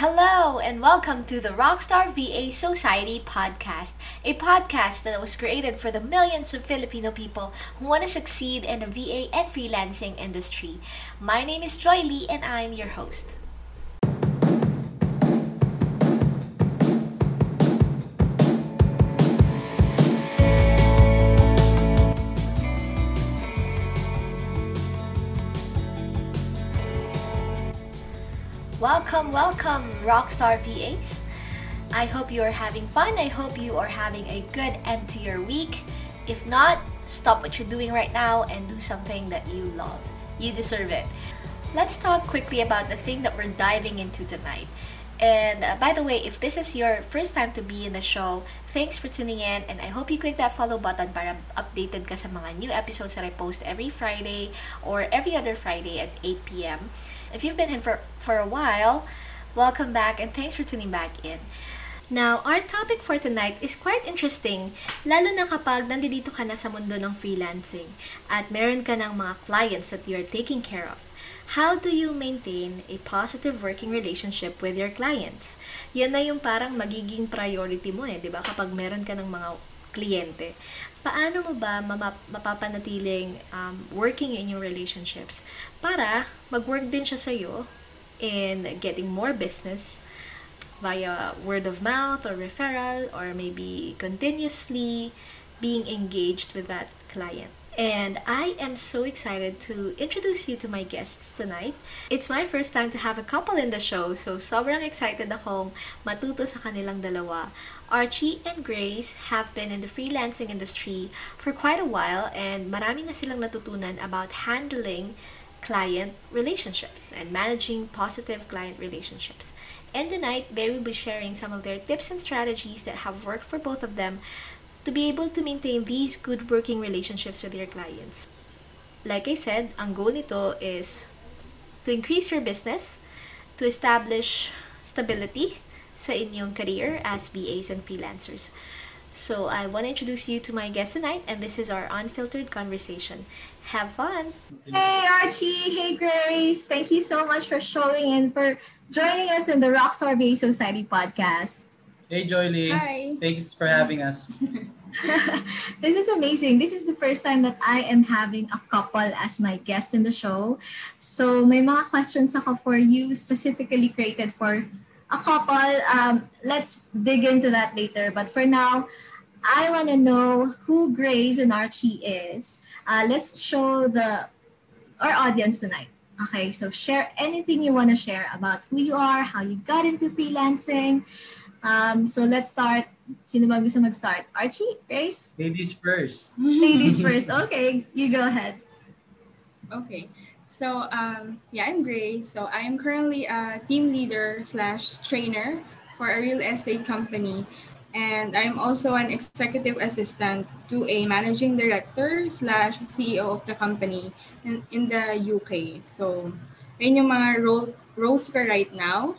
Hello, and welcome to the Rockstar VA Society podcast, a podcast that was created for the millions of Filipino people who want to succeed in the VA and freelancing industry. My name is Joy Lee, and I'm your host. Welcome, welcome, Rockstar VAs. I hope you are having fun. I hope you are having a good end to your week. If not, stop what you're doing right now and do something that you love. You deserve it. Let's talk quickly about the thing that we're diving into tonight. And uh, by the way, if this is your first time to be in the show, thanks for tuning in and I hope you click that follow button para updated ka sa mga new episodes that I post every Friday or every other Friday at 8 p.m. If you've been in for, for a while, welcome back and thanks for tuning back in. Now, our topic for tonight is quite interesting, lalo na kapag nandito ka na sa mundo ng freelancing at meron ka ng mga clients that you're taking care of. How do you maintain a positive working relationship with your clients? Yan na yung parang magiging priority mo eh, di ba? Kapag meron ka ng mga kliyente. Paano mo ba mapapanatiling um, working in your relationships para mag-work din siya sa'yo in getting more business via word of mouth or referral or maybe continuously being engaged with that client. And I am so excited to introduce you to my guests tonight. It's my first time to have a couple in the show, so sobrang excited akong matuto sa kanilang dalawa. Archie and Grace have been in the freelancing industry for quite a while and marami na silang natutunan about handling client relationships and managing positive client relationships. And tonight, they will be sharing some of their tips and strategies that have worked for both of them to be able to maintain these good working relationships with your clients. Like I said, ang goal nito is to increase your business, to establish stability sa inyong career as VAs and freelancers. So I want to introduce you to my guest tonight, and this is our unfiltered conversation. Have fun! Hey Archie, hey Grace, thank you so much for showing in for joining us in the Rockstar VA Society podcast. Hey Joyly, Hi. thanks for having us. this is amazing. This is the first time that I am having a couple as my guest in the show. So may mga questions ako for you specifically created for a couple. Um, let's dig into that later. But for now, I want to know who Grace and Archie is. Uh, let's show the our audience tonight. Okay, so share anything you want to share about who you are, how you got into freelancing. Um, so let's start Sino ba gusto mag-start? Archie? Grace? Ladies first. Ladies first. Okay, you go ahead. Okay. So, um, yeah, I'm Grace. So, I am currently a team leader slash trainer for a real estate company. And I'm also an executive assistant to a managing director slash CEO of the company in, in the UK. So, yun yung mga role, roles ko right now.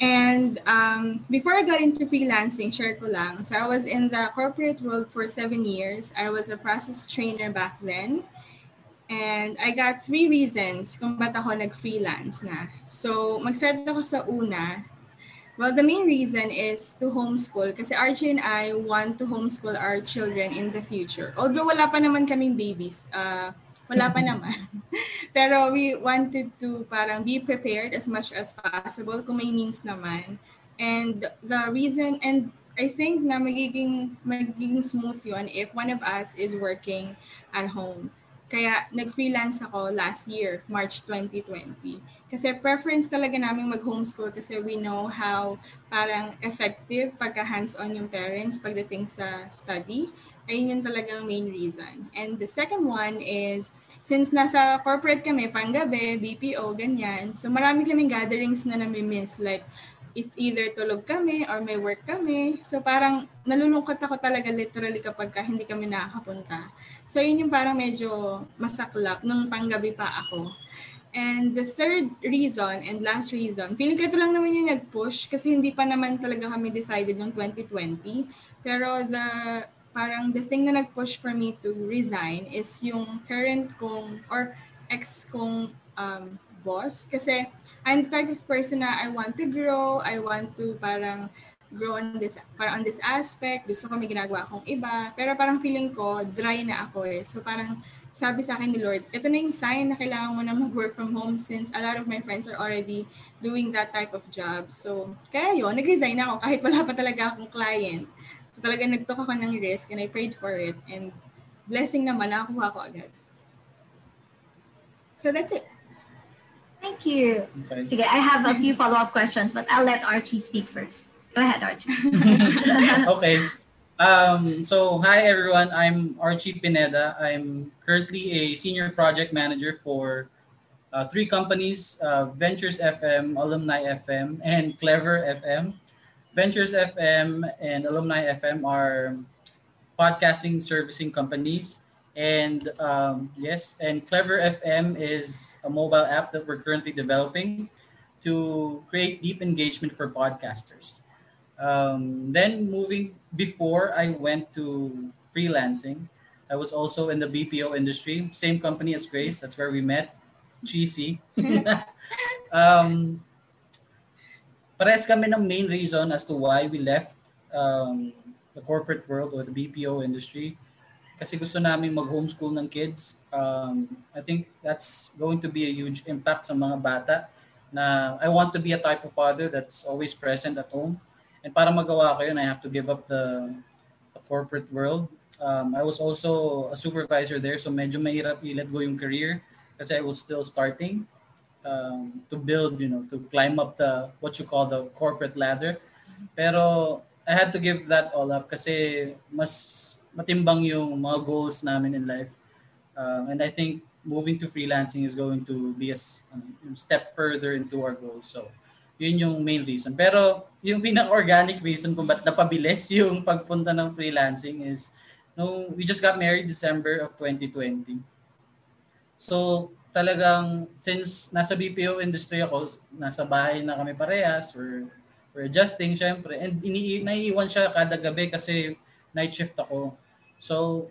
And um, before I got into freelancing, share ko lang. So I was in the corporate world for seven years. I was a process trainer back then. And I got three reasons kung ba't ako nag-freelance na. So mag-start ako sa una. Well, the main reason is to homeschool kasi Archie and I want to homeschool our children in the future. Although wala pa naman kaming babies, uh, wala pa naman. Pero we wanted to parang be prepared as much as possible kung may means naman. And the reason, and I think na magiging, magiging smooth yun if one of us is working at home. Kaya nag-freelance ako last year, March 2020. Kasi preference talaga namin mag-homeschool kasi we know how parang effective pagka hands-on yung parents pagdating sa study. Ayun yung talagang main reason. And the second one is, since nasa corporate kami, panggabi, BPO, ganyan, so marami kaming gatherings na nami-miss. Like, it's either tulog kami or may work kami. So parang nalulungkot ako talaga literally kapag ka hindi kami nakakapunta. So yun yung parang medyo masaklap nung panggabi pa ako. And the third reason and last reason, feeling ko ito lang naman yung nag-push kasi hindi pa naman talaga kami decided noong 2020. Pero the parang the thing na nag-push for me to resign is yung current kong or ex kong um, boss. Kasi I'm the type of person na I want to grow, I want to parang grow on this parang on this aspect, gusto ko may ginagawa akong iba, pero parang feeling ko dry na ako eh. So parang sabi sa akin ni Lord, ito na yung sign na kailangan mo na mag-work from home since a lot of my friends are already doing that type of job. So, kaya yun, nag-resign ako kahit wala pa talaga akong client. So talaga nagtook ako ng risk and I prayed for it and blessing naman, nakakuha ko agad. So that's it. Thank you. Okay. Sige, I have a few follow-up questions, but I'll let Archie speak first. Go ahead, Archie. okay. Um, so, hi everyone. I'm Archie Pineda. I'm currently a senior project manager for uh, three companies uh, Ventures FM, Alumni FM, and Clever FM. Ventures FM and Alumni FM are podcasting servicing companies. And um, yes, and Clever FM is a mobile app that we're currently developing to create deep engagement for podcasters. Um, then moving before I went to freelancing, I was also in the BPO industry, same company as Grace. That's where we met, GC. um, parehas kami ng main reason as to why we left um, the corporate world or the BPO industry. Kasi gusto namin mag-homeschool ng kids. Um, I think that's going to be a huge impact sa mga bata na I want to be a type of father that's always present at home. And para magawa ko yun, I have to give up the, the corporate world. Um, I was also a supervisor there, so medyo mahirap i-let go yung career kasi I was still starting um, to build, you know, to climb up the, what you call the corporate ladder. Pero I had to give that all up kasi mas matimbang yung mga goals namin in life. Uh, and I think moving to freelancing is going to be a um, step further into our goals. So, yun yung main reason. Pero yung pinaka-organic reason kung ba't napabilis yung pagpunta ng freelancing is no, we just got married December of 2020. So, talagang since nasa BPO industry ako, nasa bahay na kami parehas, we're, we're adjusting syempre. And ini naiiwan siya kada gabi kasi night shift ako. So,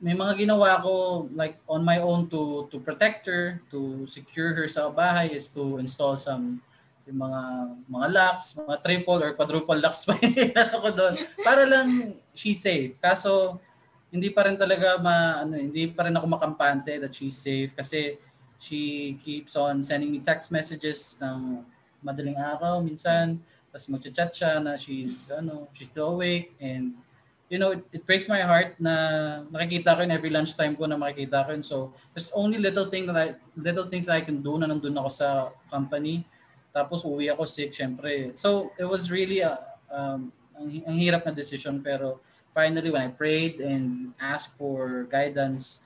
may mga ginawa ko like on my own to to protect her, to secure her sa bahay is to install some yung mga mga locks, mga triple or quadruple locks pa ako doon para lang she's safe. Kaso hindi pa rin talaga ma ano, hindi pa rin ako makampante that she's safe kasi she keeps on sending me text messages ng madaling araw minsan. Tapos magchat-chat siya na she's ano she's still awake. And you know it, it breaks my heart na nakikita ko in every lunchtime ko na makikita ko yun. so there's only little thing that I, little things that I can do na nandun ako sa company. Tapos uwi ako sick syempre. So it was really a, um, ang, ang hirap na decision. Pero finally when I prayed and asked for guidance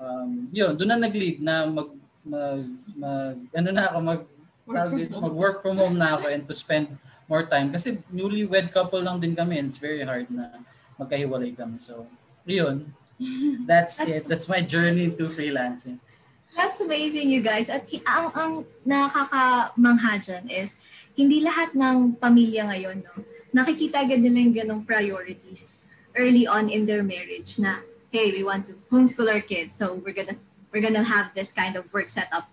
um, yun doon na nag-lead na mag mag, mag ano na ako mag Work from tawag dito, home. mag-work from home na ako and to spend more time. Kasi newlywed couple lang din kami and it's very hard na magkahiwalay kami. So yun. That's, That's- it. That's my journey to freelancing. That's amazing, you guys. At ang, ang nakakamangha dyan is, hindi lahat ng pamilya ngayon, no, nakikita agad nila yung ganong priorities early on in their marriage na, hey, we want to homeschool our kids, so we're gonna we're gonna have this kind of work setup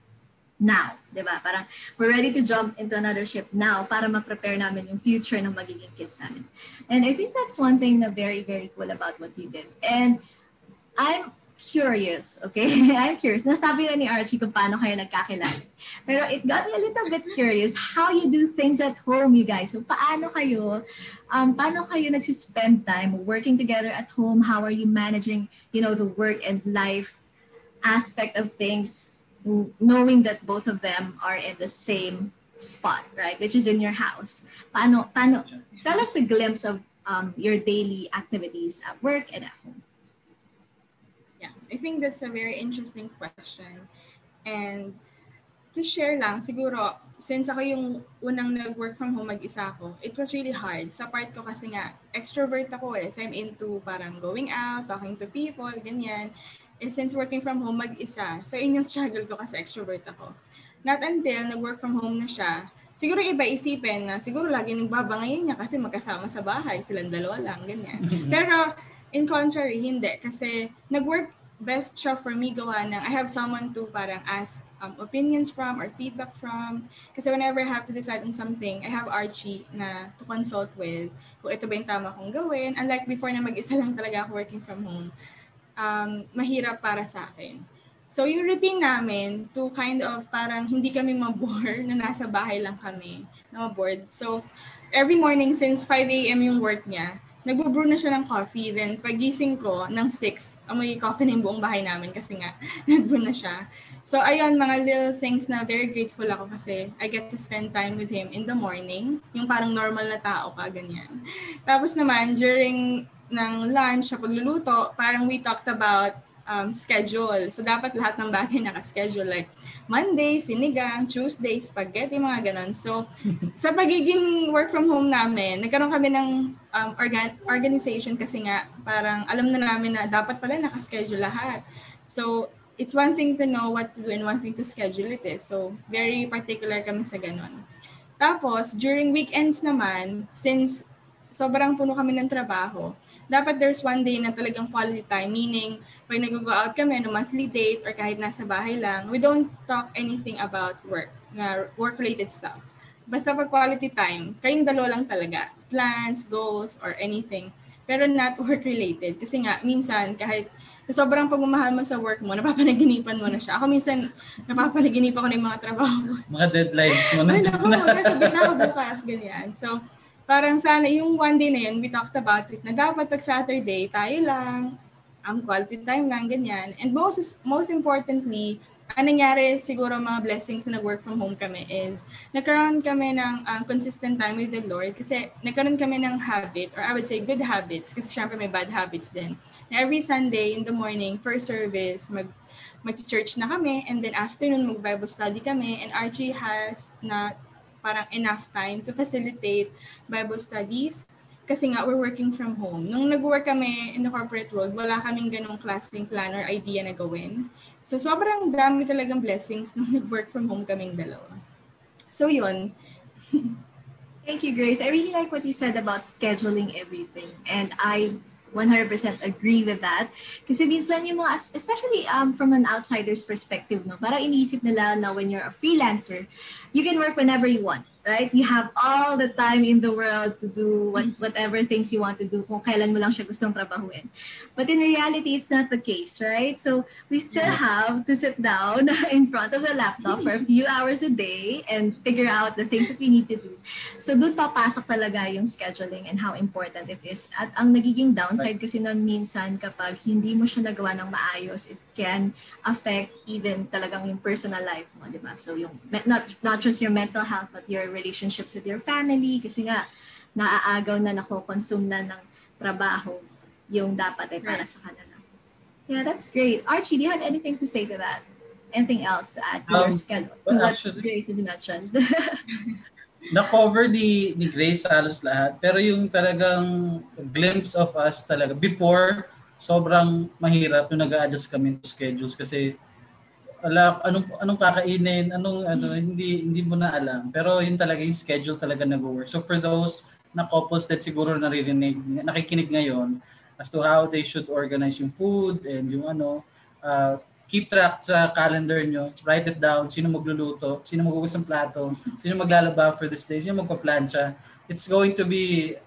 now, di ba? Parang we're ready to jump into another ship now para ma-prepare namin yung future ng magiging kids namin. And I think that's one thing na very, very cool about what you did. And I'm curious, okay? I'm curious. Nasabi na ni Archie kung paano kayo nagkakilala. Pero it got me a little bit curious how you do things at home, you guys. So paano kayo, um, paano kayo nagsispend time working together at home? How are you managing, you know, the work and life aspect of things, knowing that both of them are in the same spot, right? Which is in your house. Paano, paano, tell us a glimpse of um, your daily activities at work and at home. Yeah, I think that's a very interesting question. And to share lang, siguro, since ako yung unang nag-work from home mag-isa ako, it was really hard. Sa part ko kasi nga, extrovert ako eh. So I'm into parang going out, talking to people, ganyan. Eh, since working from home mag-isa, so yun yung struggle ko kasi extrovert ako. Not until nag-work from home na siya, siguro iba isipin na siguro lagi nagbabangayin niya kasi magkasama sa bahay, silang dalawa lang, ganyan. Pero in contrary, hindi. Kasi nag-work best siya for me gawa ng I have someone to parang ask um, opinions from or feedback from. Kasi whenever I have to decide on something, I have Archie na to consult with kung ito ba yung tama kong gawin. Unlike before na mag-isa lang talaga ako working from home, um, mahirap para sa akin. So yung routine namin to kind of parang hindi kami mabore na nasa bahay lang kami na mabored. So every morning since 5 a.m. yung work niya, nagbo-brew na siya ng coffee. Then, pagising ko ng 6, amoy coffee na yung buong bahay namin kasi nga, nag-brew na siya. So, ayun, mga little things na very grateful ako kasi I get to spend time with him in the morning. Yung parang normal na tao ka, ganyan. Tapos naman, during ng lunch sa pagluluto, parang we talked about um, schedule. So, dapat lahat ng bagay naka-schedule. Like, Monday, sinigang, Tuesday, spaghetti, mga ganon. So, sa pagiging work from home namin, nagkaroon kami ng um, organ- organization kasi nga, parang alam na namin na dapat pala naka-schedule lahat. So, it's one thing to know what to do and one thing to schedule it eh. So, very particular kami sa ganon. Tapos, during weekends naman, since sobrang puno kami ng trabaho, dapat there's one day na talagang quality time, meaning pag nag-go out kami no monthly date or kahit nasa bahay lang, we don't talk anything about work, na work-related stuff. Basta pag quality time, kayong dalawa lang talaga. Plans, goals, or anything. Pero not work-related. Kasi nga, minsan, kahit sobrang pagmamahal mo sa work mo, napapanaginipan mo na siya. Ako minsan, napapanaginipan ko na yung mga trabaho ko. Mga deadlines mo na. Ay, naku, sabi na ako bukas, ganyan. So, parang sana yung one day na yun, we talked about it, na dapat pag Saturday, tayo lang, ang um, quality time lang, ganyan. And most, most importantly, ang nangyari siguro mga blessings na nag-work from home kami is nagkaroon kami ng um, consistent time with the Lord kasi nagkaroon kami ng habit or I would say good habits kasi syempre may bad habits din. Na every Sunday in the morning, first service, mag mag-church na kami and then afternoon mag-Bible study kami and Archie has na parang enough time to facilitate Bible studies kasi nga we're working from home. Nung nag-work kami in the corporate world, wala kaming ganong klaseng plan or idea na gawin. So sobrang dami talagang blessings nung nag-work from home kaming dalawa. So yun. Thank you, Grace. I really like what you said about scheduling everything. And I 100% agree with that. Kasi minsan yung mga, especially um, from an outsider's perspective, no, parang iniisip nila na when you're a freelancer, you can work whenever you want right? You have all the time in the world to do what, whatever things you want to do kung kailan mo lang siya gustong trabahuin. But in reality, it's not the case, right? So we still have to sit down in front of the laptop for a few hours a day and figure out the things that we need to do. So doon papasok talaga yung scheduling and how important it is. At ang nagiging downside kasi nun minsan kapag hindi mo siya nagawa ng maayos, it can affect even talagang yung personal life mo, di ba? So yung, not, not just your mental health, but your relationships with your family, kasi nga, naaagaw na, nako-consume na ng trabaho yung dapat ay para sa kanila. Yeah, that's great. Archie, do you have anything to say to that? Anything else to add to um, your schedule, to well, what actually, Grace has mentioned? na-cover ni, ni Grace halos lahat. Pero yung talagang glimpse of us talaga before sobrang mahirap nung nag-adjust kami to schedules kasi ala anong anong kakainin, anong ano hindi hindi mo na alam. Pero yun talaga yung schedule talaga nag-work. So for those na couples that siguro naririnig, nakikinig ngayon as to how they should organize yung food and yung ano, uh, keep track sa calendar nyo, write it down, sino magluluto, sino maghugas ng plato, sino maglalaba for this day, sino magpa-plancha. It's going to be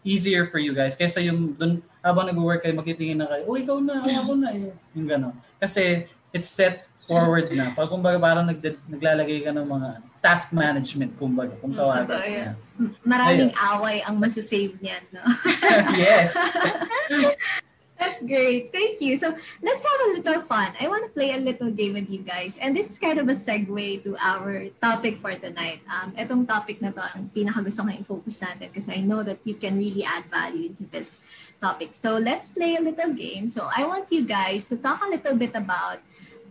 easier for you guys kaysa yung dun, habang nag-work kayo, magtitingin na kayo, oh, ikaw na, ako na. Yung, yung gano'n. Kasi it's set forward na. Pag kumbaga parang nag, naglalagay ka ng mga task management, kumbaga, kung tawagan. Ito, yeah. Maraming Ayun. away ang masasave niyan, no? yes. That's great. Thank you. So let's have a little fun. I want to play a little game with you guys. And this is kind of a segue to our topic for tonight. Um, itong topic na to, ang pinaka gusto kong i-focus natin kasi I know that you can really add value into this topic. So let's play a little game. So I want you guys to talk a little bit about,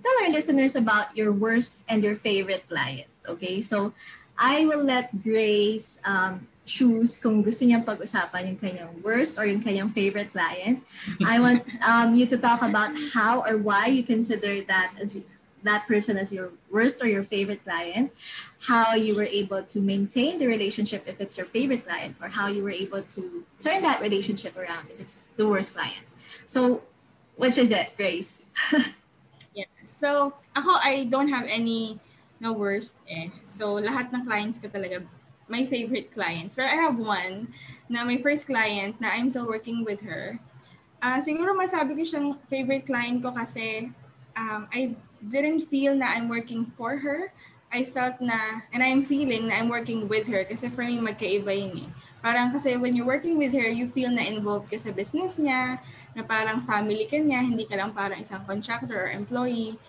tell our listeners about your worst and your favorite client. Okay? So I will let Grace um, choose kung gusto niyang pag-usapan yung kanyang worst or yung kanyang favorite client. I want um, you to talk about how or why you consider that as that person as your worst or your favorite client, how you were able to maintain the relationship if it's your favorite client, or how you were able to turn that relationship around if it's the worst client. So, which is it, Grace? yeah. So, ako, I don't have any na worst eh. So, lahat ng clients ko talaga, my favorite clients. Pero I have one na my first client na I'm still working with her. Uh, siguro masabi ko siyang favorite client ko kasi um, I didn't feel na I'm working for her. I felt na, and I'm feeling na I'm working with her kasi for me magkaiba yun eh. Parang kasi when you're working with her, you feel na involved ka sa business niya, na parang family ka niya, hindi ka lang parang isang contractor or employee.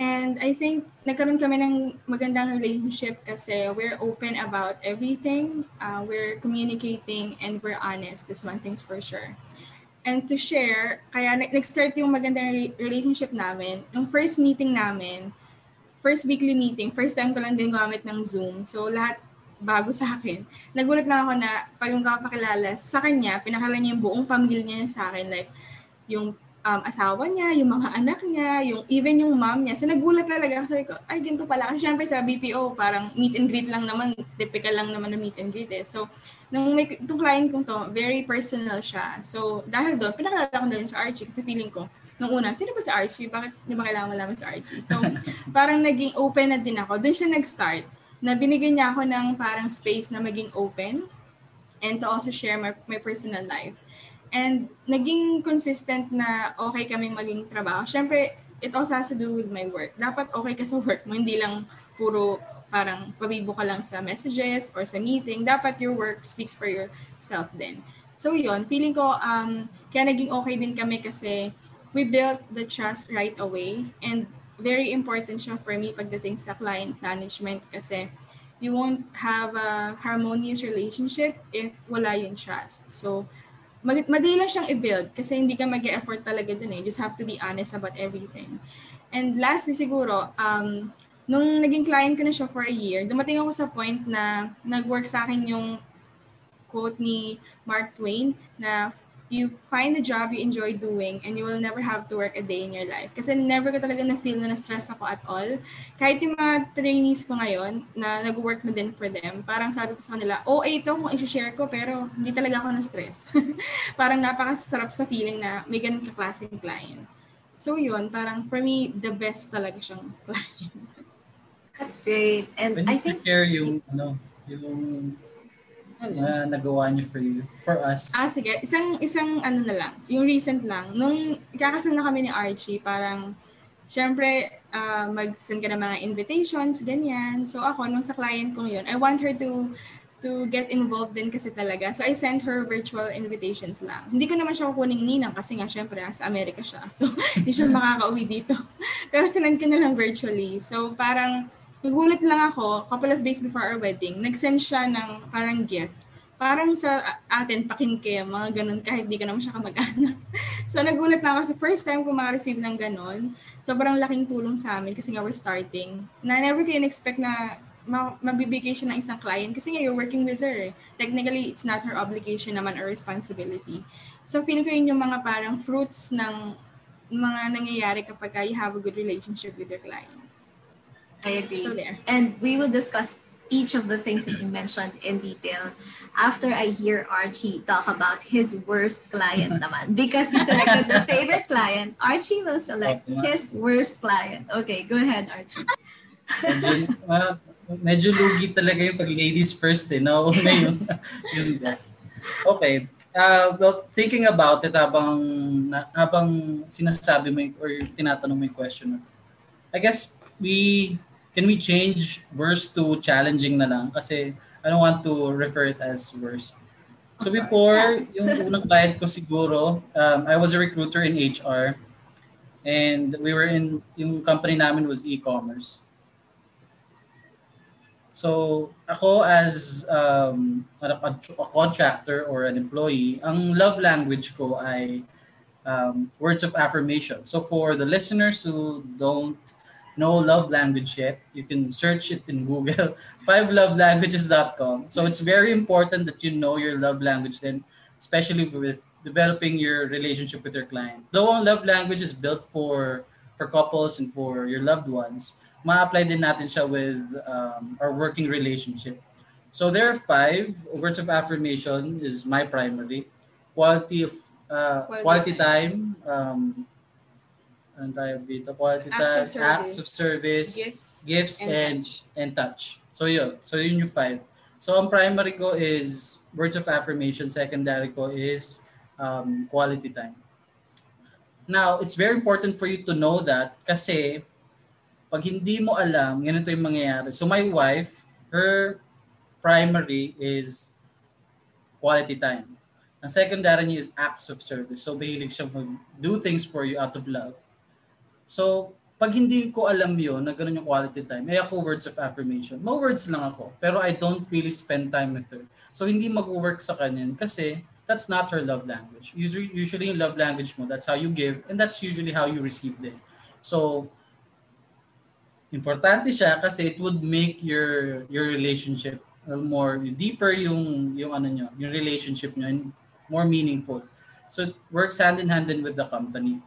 And I think nagkaroon kami ng magandang relationship kasi we're open about everything. Uh, we're communicating and we're honest. This one thing's for sure. And to share, kaya nag-start yung magandang relationship namin. Yung first meeting namin, first weekly meeting, first time ko lang din gumamit ng Zoom. So lahat bago sa akin. Nagulat lang ako na pag yung kakapakilala sa kanya, pinakala niya yung buong pamilya niya sa akin. Like, yung um, asawa niya, yung mga anak niya, yung even yung mom niya. So nagulat talaga kasi ko, ay ginto pala. Kasi syempre sa BPO, parang meet and greet lang naman, typical lang naman na meet and greet eh. So, nung may, itong client kong to, very personal siya. So, dahil doon, pinakilala ko na rin sa Archie kasi feeling ko, nung una, sino ba si Archie? Bakit di ba kailangan malaman si Archie? So, parang naging open na din ako. Doon siya nag-start na binigyan niya ako ng parang space na maging open and to also share my, my personal life. And naging consistent na okay kaming maging trabaho. Siyempre, it also has to do with my work. Dapat okay ka sa work mo, hindi lang puro parang pabibo ka lang sa messages or sa meeting. Dapat your work speaks for yourself din. So yon feeling ko um, kaya naging okay din kami kasi we built the trust right away and very important siya for me pagdating sa client management kasi you won't have a harmonious relationship if wala yung trust. So, mag- madali lang siyang i-build kasi hindi ka mag effort talaga dun eh. You just have to be honest about everything. And lastly siguro, um, nung naging client ko na siya for a year, dumating ako sa point na nag-work sa akin yung quote ni Mark Twain na you find a job you enjoy doing and you will never have to work a day in your life. Kasi never ko talaga na-feel na na-stress ako at all. Kahit yung mga trainees ko ngayon na nag-work na din for them, parang sabi ko sa kanila, oh, ito kung i-share ko, pero hindi talaga ako na-stress. parang napakasarap sa feeling na may ganun kaklaseng client. So yun, parang for me, the best talaga siyang client. That's great. And When I you think share yung, ano, yung na nagawa niyo for you, for us. Ah, sige. Isang, isang ano na lang. Yung recent lang. Nung kakasal na kami ni Archie, parang, syempre, uh, mag-send ka ng mga invitations, ganyan. So ako, nung sa client kong yun, I want her to to get involved din kasi talaga. So I sent her virtual invitations lang. Hindi ko naman siya kukuning ninang kasi nga syempre sa Amerika siya. So hindi siya makakauwi dito. Pero sinend ko na lang virtually. So parang nagulat lang ako, couple of days before our wedding, nag-send siya ng parang gift. Parang sa atin, pakinke, mga ganun, kahit di ka naman siya kamag-anak. so nagulat lang ako sa first time ko makareceive ng ganun. Sobrang laking tulong sa amin kasi nga we're starting. Na never ko in-expect na ma- mabibigay siya ng isang client kasi nga you're working with her. Technically, it's not her obligation naman or responsibility. So feeling ko yun yung mga parang fruits ng mga nangyayari kapag you have a good relationship with your client. I agree. So there. And we will discuss each of the things that you mentioned in detail after I hear Archie talk about his worst client naman. Because he selected the favorite client, Archie will select Okay. his worst client. Okay, go ahead, Archie. Medyo, ah, medyo lugi talaga yung pag ladies first eh. Nauna yung, yung best. Okay. Uh, well, thinking about it habang, habang sinasabi mo or tinatanong mo yung question I guess we can we change worst to challenging na lang kasi I don't want to refer it as worst. So before, yung unang client ko siguro, um, I was a recruiter in HR and we were in, yung company namin was e-commerce. So, ako as um, a, a contractor or an employee, ang love language ko ay um, words of affirmation. So, for the listeners who don't know love language yet, you can search it in Google, fivelovelanguages.com. So, it's very important that you know your love language then, especially with developing your relationship with your client. Though ang love language is built for for couples and for your loved ones, ma-apply din natin siya with um, our working relationship. So there are five words of affirmation is my primary. Quality of uh, Quality quality time, um, Ang tawag dito? Quality Acts of time, service. acts of service, Gifts. gifts, and and, touch. and touch. So yun. So yun yung five. So ang primary ko is words of affirmation. Secondary ko is um, quality time. Now, it's very important for you to know that kasi pag hindi mo alam, ganito yung mangyayari. So my wife, her primary is quality time. Ang secondary niya is acts of service. So mahilig siya mag-do things for you out of love. So, pag hindi ko alam yon na ganun yung quality time, eh ako words of affirmation. Mo words lang ako, pero I don't really spend time with her. So, hindi mag-work sa kanya kasi that's not her love language. Usually, usually yung love language mo, that's how you give and that's usually how you receive din. So, importante siya kasi it would make your your relationship more deeper yung yung ano nyo, yung relationship nyo and more meaningful. So it works hand in hand din with the company.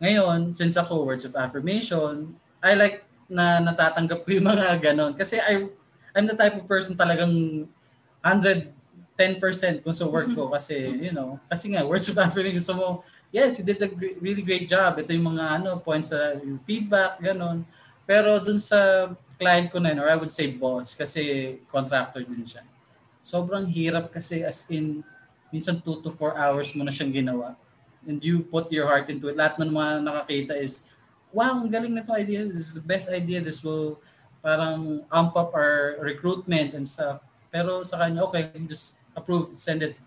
Ngayon, since ako words of affirmation, I like na natatanggap ko yung mga ganon. Kasi I, I'm the type of person talagang 110% kung sa work ko. Kasi, you know, kasi nga, words of affirmation, gusto mo, yes, you did a gr- really great job. Ito yung mga ano, points sa yung feedback, ganon. Pero dun sa client ko na yun, or I would say boss, kasi contractor din siya. Sobrang hirap kasi as in, minsan 2 to 4 hours mo na siyang ginawa. And you put your heart into it. Lahat ng mga nakakita is, wow, ang galing na itong idea. This is the best idea. This will parang amp up our recruitment and stuff. Pero sa kanya, okay, just approve, send it.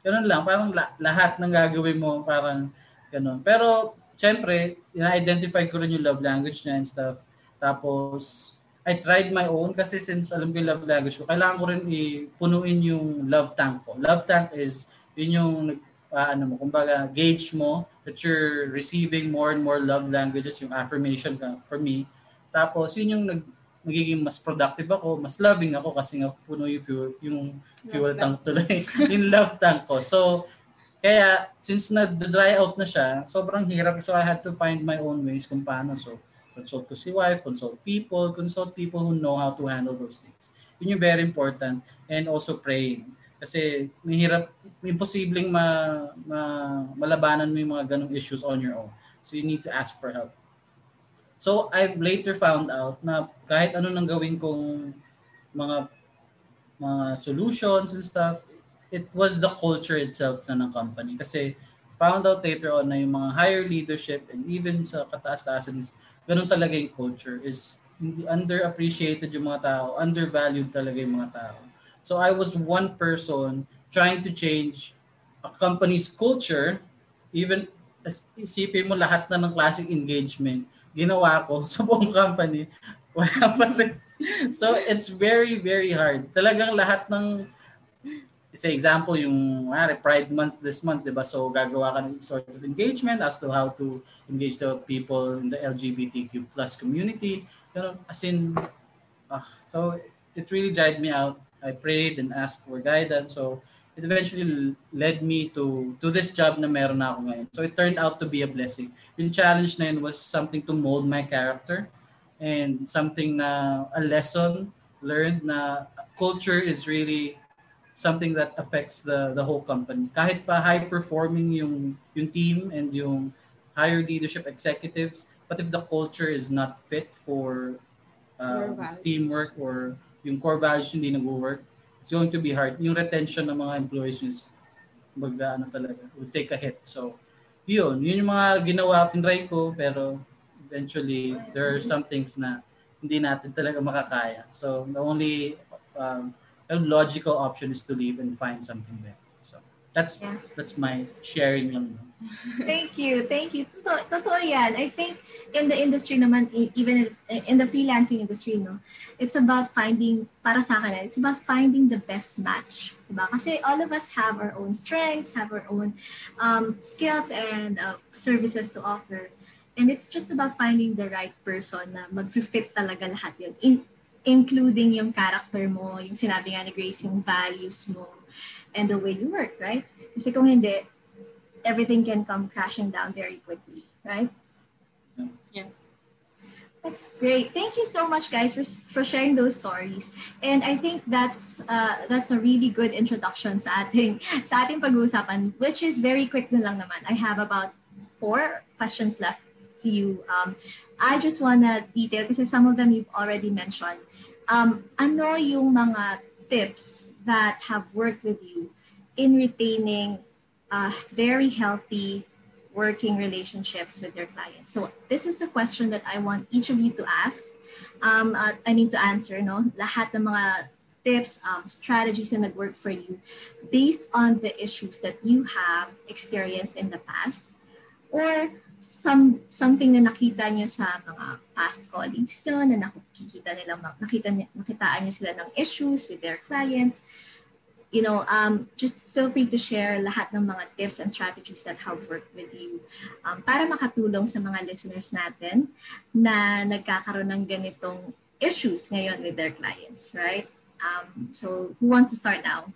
Ganun lang, parang la- lahat ng gagawin mo, parang ganun. Pero, syempre, na-identify ko rin yung love language niya and stuff. Tapos, I tried my own kasi since alam ko yung love language ko, kailangan ko rin ipunuin yung love tank ko. Love tank is, yun yung, uh, ano mo, kumbaga, gauge mo that you're receiving more and more love languages, yung affirmation ka for me. Tapos, yun yung nag, magiging mas productive ako, mas loving ako kasi nga puno yung fuel, yung fuel tank tuloy, yung love tank ko. So, kaya, since na-dry out na siya, sobrang hirap. So, I had to find my own ways kung paano. So, consult ko si wife, consult people, consult people who know how to handle those things. Yun yung very important. And also praying. Kasi mahirap, imposibleng ma, ma, malabanan mo yung mga ganong issues on your own. So you need to ask for help. So I've later found out na kahit ano nang gawin kong mga mga solutions and stuff, it was the culture itself na ng company. Kasi found out later on na yung mga higher leadership and even sa kataas-taasan ganun talaga yung culture is hindi underappreciated yung mga tao, undervalued talaga yung mga tao. So I was one person trying to change a company's culture, even as isipin mo lahat na ng classic engagement, ginawa ko sa buong company. So it's very, very hard. Talagang lahat ng say example yung uh, Pride Month this month, di ba? So gagawa ka ng sort of engagement as to how to engage the people in the LGBTQ plus community. You know, as in, uh, so it really dried me out. I prayed and asked for guidance. So it eventually led me to to this job na meron na ako ngayon. So it turned out to be a blessing. Yung challenge na yun was something to mold my character and something na a lesson learned na culture is really something that affects the the whole company. Kahit pa high performing yung yung team and yung higher leadership executives, but if the culture is not fit for uh, teamwork or yung core values hindi nag-work, it's going to be hard. Yung retention ng mga employees is mag ano talaga, will take a hit. So, yun, yun yung mga ginawa, tinry ko, pero eventually there are some things na hindi natin talaga makakaya. So, the only um, logical option is to leave and find something better. So that's yeah. that's my sharing lang. Thank you. Thank you. Totoo, totoo yan. I think in the industry naman, even in the freelancing industry, no, it's about finding, para sa akin, it's about finding the best match. Diba? Kasi all of us have our own strengths, have our own um, skills and uh, services to offer. And it's just about finding the right person na mag-fit talaga lahat yun. In, including yung character mo, yung sinabi nga ni Grace, yung values mo, and the way you work, right? Kasi kung hindi, everything can come crashing down very quickly, right? Yeah. That's great. Thank you so much, guys, for, for sharing those stories. And I think that's uh, that's a really good introduction sa ating sa ating pag-uusapan, which is very quick na lang naman. I have about four questions left to you. Um, I just wanna detail kasi some of them you've already mentioned. Um, ano yung mga tips that have worked with you in retaining uh, very healthy working relationships with your clients? So this is the question that I want each of you to ask. Um, uh, I mean to answer, no? Lahat ng mga tips, um, strategies na nag-work for you based on the issues that you have experienced in the past or some something na nakita nyo sa mga past colleagues nyo na nakikita nila nakita nakitaan nyo sila ng issues with their clients you know um, just feel free to share lahat ng mga tips and strategies that have worked with you um, para makatulong sa mga listeners natin na nagkakaroon ng ganitong issues ngayon with their clients right? Um, so who wants to start now?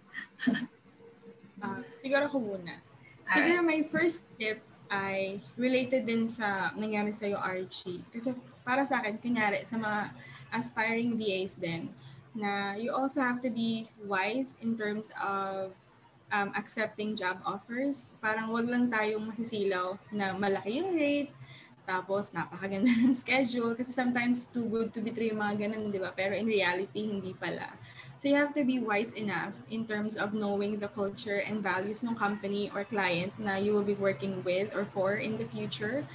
Uh, siguro ko muna. Siguro my first tip ay related din sa nangyari sa'yo, Archie. Kasi para sa akin, kunyari, sa mga aspiring VAs din, na you also have to be wise in terms of um, accepting job offers. Parang wag lang tayong masisilaw na malaki yung rate, tapos napakaganda ng schedule. Kasi sometimes too good to be true, mga ganun, di ba? Pero in reality, hindi pala. So you have to be wise enough in terms of knowing the culture and values ng company or client na you will be working with or for in the future.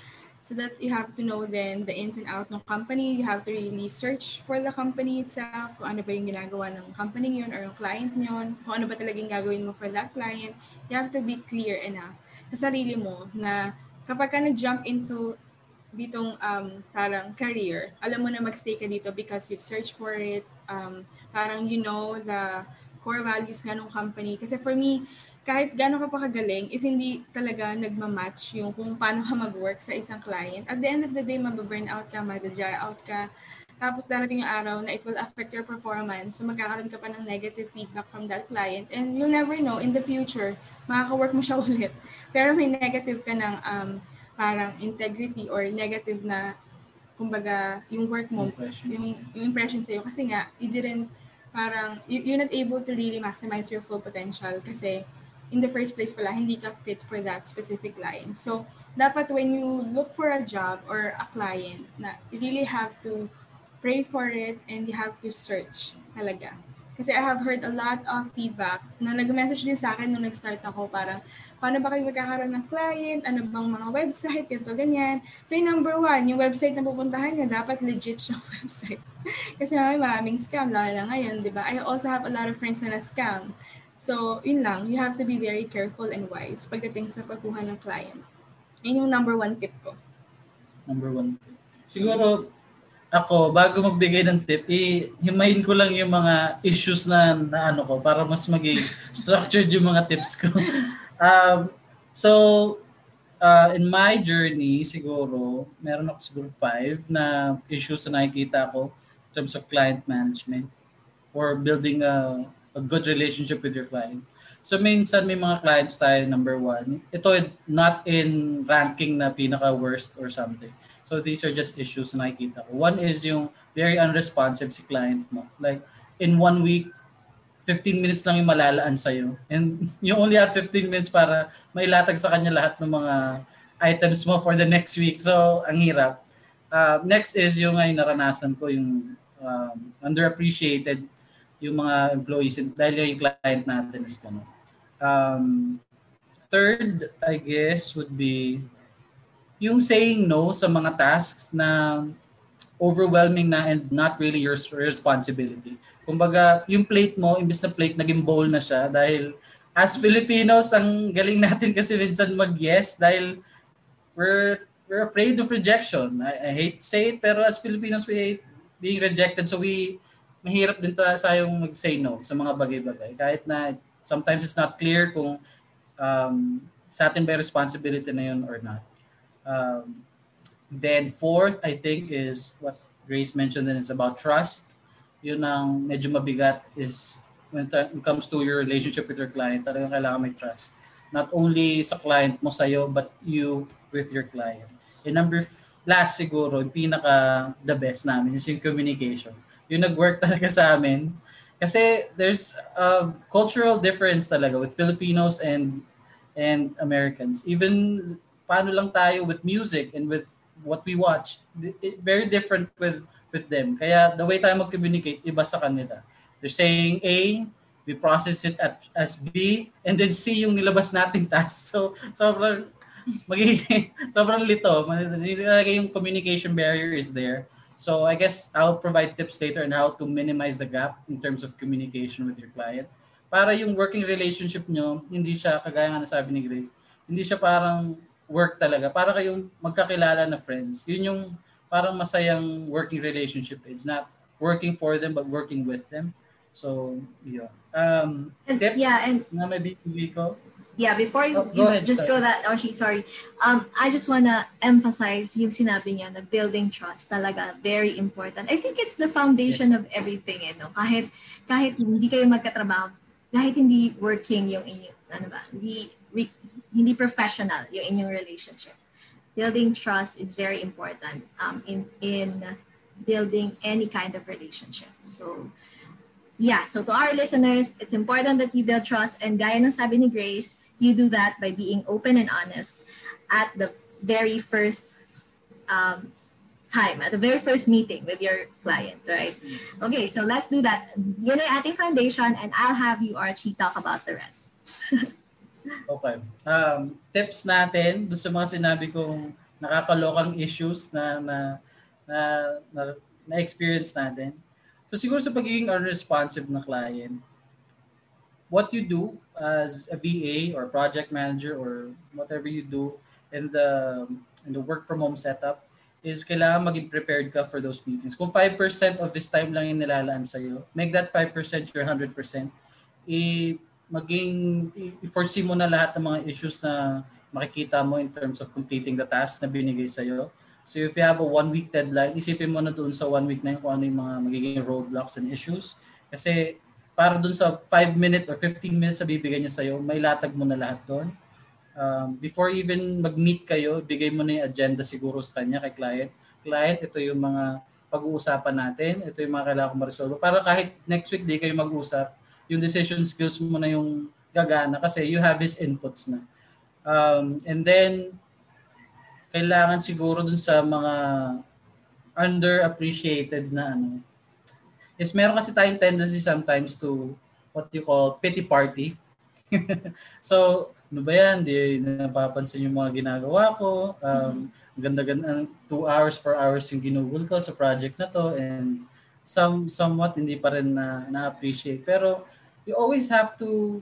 So that you have to know then the ins and out ng company. You have to really search for the company itself, kung ano ba yung ginagawa ng company yun or yung client yun, kung ano ba talagang gagawin mo for that client. You have to be clear enough sa sarili mo na kapag ka nag-jump into ditong um, parang career, alam mo na magstay ka dito because you've searched for it, um, parang you know the core values nga ng company. Kasi for me, kahit gano'n ka pa kagaling, if hindi talaga nagmamatch yung kung paano ka mag-work sa isang client, at the end of the day, mababurn out ka, madadry out ka, tapos darating yung araw na it will affect your performance, so magkakaroon ka pa ng negative feedback from that client, and you'll never know, in the future, makaka-work mo siya ulit. Pero may negative ka ng um, parang integrity or negative na kumbaga yung work mo, yung, yung impression sa'yo. Kasi nga, you didn't parang you, you're not able to really maximize your full potential kasi in the first place pala, hindi ka fit for that specific line. So, dapat when you look for a job or a client, na you really have to pray for it and you have to search talaga. Kasi I have heard a lot of feedback na nag-message din sa akin nung nag-start ako, parang, paano ba kayo magkakaroon ng client, ano bang mga website, ganito, ganyan. So yung number one, yung website na pupuntahan niya, dapat legit siyang website. Kasi may maraming scam, lalo na ngayon, di ba? I also have a lot of friends na na-scam. So, yun lang, you have to be very careful and wise pagdating sa pagkuha ng client. Yun yung number one tip ko. Number one tip. Siguro, ako, bago magbigay ng tip, himayin ko lang yung mga issues na, na ano ko para mas maging structured yung mga tips ko. Um, so, uh, in my journey, siguro, meron ako siguro five na issues na nakikita ko in terms of client management or building a, a good relationship with your client. So minsan may mga clients tayo, number one. Ito not in ranking na pinaka-worst or something. So these are just issues na nakikita ko. One is yung very unresponsive si client mo. Like, in one week, 15 minutes lang yung malalaan sa'yo. And you only have 15 minutes para mailatag sa kanya lahat ng mga items mo for the next week. So, ang hirap. Uh, next is yung ay naranasan ko, yung um, underappreciated yung mga employees dahil yung client natin is gano'n. Um, third, I guess, would be yung saying no sa mga tasks na overwhelming na and not really your responsibility. Kumbaga, yung plate mo, imbis na plate, naging bowl na siya dahil as Filipinos, ang galing natin kasi minsan mag-yes dahil we're, we're afraid of rejection. I, I hate to say it, pero as Filipinos, we hate being rejected. So we, mahirap din sa yung mag-say no sa mga bagay-bagay. Kahit na sometimes it's not clear kung um, sa atin ba responsibility na yun or not. Um, then fourth, I think, is what Grace mentioned and is about trust yun ang medyo mabigat is when it comes to your relationship with your client, talagang kailangan may trust. Not only sa client mo sa'yo, but you with your client. And number f- last siguro, yung pinaka the best namin is yung communication. Yung nag-work talaga sa amin. Kasi there's a cultural difference talaga with Filipinos and and Americans. Even paano lang tayo with music and with what we watch, very different with with them. Kaya the way tayo mag-communicate, iba sa kanila. They're saying A, we process it at, as B, and then C yung nilabas nating task. So, sobrang, magiging, sobrang lito. Yung communication barrier is there. So, I guess I'll provide tips later on how to minimize the gap in terms of communication with your client. Para yung working relationship nyo, hindi siya, kagaya nga nasabi ni Grace, hindi siya parang work talaga. Para kayong magkakilala na friends. Yun yung parang masayang working relationship is not working for them but working with them. So, yeah. Um, And- tips yeah, and- na may bibigay ko. Yeah, before you, Oh, go you ahead, just sorry. go that, she, sorry. Um, I just wanna emphasize yung sinabi niya na building trust talaga very important. I think it's the foundation Yes. of everything, eh, no? Kahit, kahit hindi kayo magkatrabaho, kahit hindi working yung inyong, ano ba, hindi, re, hindi professional yung inyong relationship. Building trust is very important um, in, in building any kind of relationship. So, yeah, so to our listeners, it's important that you build trust and gaya ng sabi ni Grace, you do that by being open and honest at the very first um, time, at the very first meeting with your client, right? Okay, so let's do that. Yun ay ating foundation and I'll have you, Archie, talk about the rest. Okay. Um, tips natin doon sa mga sinabi kong nakakalokang issues na na na, na, na experience natin. So siguro sa pagiging unresponsive na client, what you do as a VA or project manager or whatever you do in the in the work from home setup is kailangan maging prepared ka for those meetings. Kung 5% of this time lang yung nilalaan sa'yo, make that 5% your 100%. I, maging, i-foresee mo na lahat ng mga issues na makikita mo in terms of completing the task na binigay sa'yo. So if you have a one week deadline, isipin mo na doon sa one week na yun kung ano yung mga magiging roadblocks and issues. Kasi para doon sa 5 minute or 15 minutes na bibigyan niya sa'yo, may latag mo na lahat doon. Um, before even mag-meet kayo, bigay mo na yung agenda siguro sa kanya kay client. Client, ito yung mga pag-uusapan natin, ito yung mga kailangan ko ma-resolve. Para kahit next week di kayo mag-usap, yung decision skills mo na yung gagana kasi you have his inputs na. Um, and then, kailangan siguro dun sa mga underappreciated na ano, is meron kasi tayong tendency sometimes to what you call pity party. so, ano ba yan? Di napapansin yung mga ginagawa ko. Um, ganda-ganda, two hours, four hours yung ginugol ko sa project na to and some somewhat hindi pa rin na na-appreciate. Pero you always have to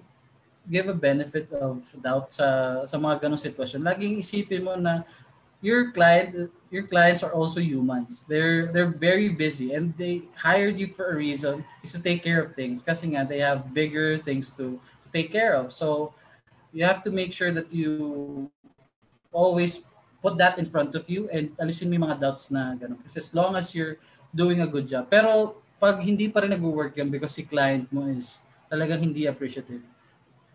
give a benefit of doubt sa sa mga ganong sitwasyon. Laging isipin mo na your client your clients are also humans. They're they're very busy and they hired you for a reason is to take care of things kasi nga they have bigger things to to take care of. So you have to make sure that you always put that in front of you and alisin mo mga doubts na gano'n. Kasi as long as you're doing a good job. Pero pag hindi pa rin nag-work yan because si client mo is talagang hindi appreciative,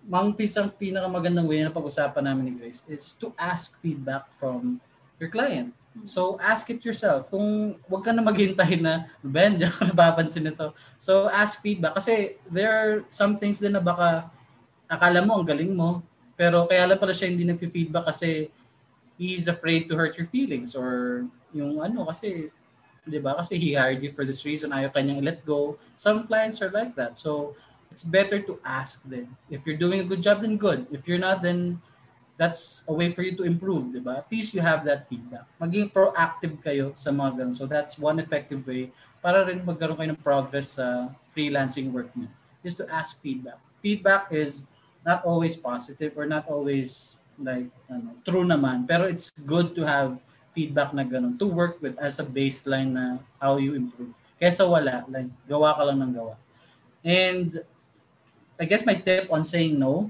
mang pisang pinakamagandang way na pag-usapan namin ni Grace is to ask feedback from your client. So ask it yourself. Kung wag ka na maghintay na, Ben, di ako napapansin nito. So ask feedback. Kasi there are some things din na baka akala mo ang galing mo, pero kaya lang pala siya hindi nag-feedback kasi he's afraid to hurt your feelings or yung ano kasi 'di ba? Kasi he hired you for this reason, ayaw kanyang let go. Some clients are like that. So it's better to ask them. If you're doing a good job, then good. If you're not, then that's a way for you to improve, di ba? At least you have that feedback. Maging proactive kayo sa mga ganun. So that's one effective way para rin magkaroon kayo ng progress sa freelancing work niyo. Is to ask feedback. Feedback is not always positive or not always like ano, true naman. Pero it's good to have feedback na ganun to work with as a baseline na how you improve. Kesa wala, like gawa ka lang ng gawa. And I guess my tip on saying no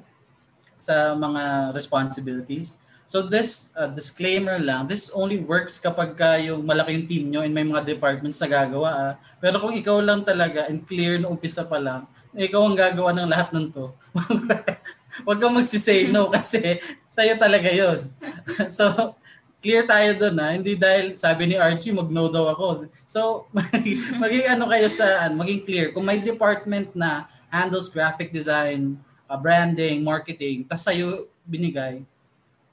sa mga responsibilities. So this uh, disclaimer lang, this only works kapag ka yung malaki yung team nyo and may mga departments na gagawa. Ah. Pero kung ikaw lang talaga and clear na umpisa pa lang, ikaw ang gagawa ng lahat ng to. Huwag kang magsisay no kasi sa'yo talaga yon. so, clear tayo doon na hindi dahil sabi ni Archie mag-no daw ako. So, maging, maging ano kayo sa, ano, maging clear. Kung may department na handles graphic design, uh, branding, marketing, tas sa'yo binigay,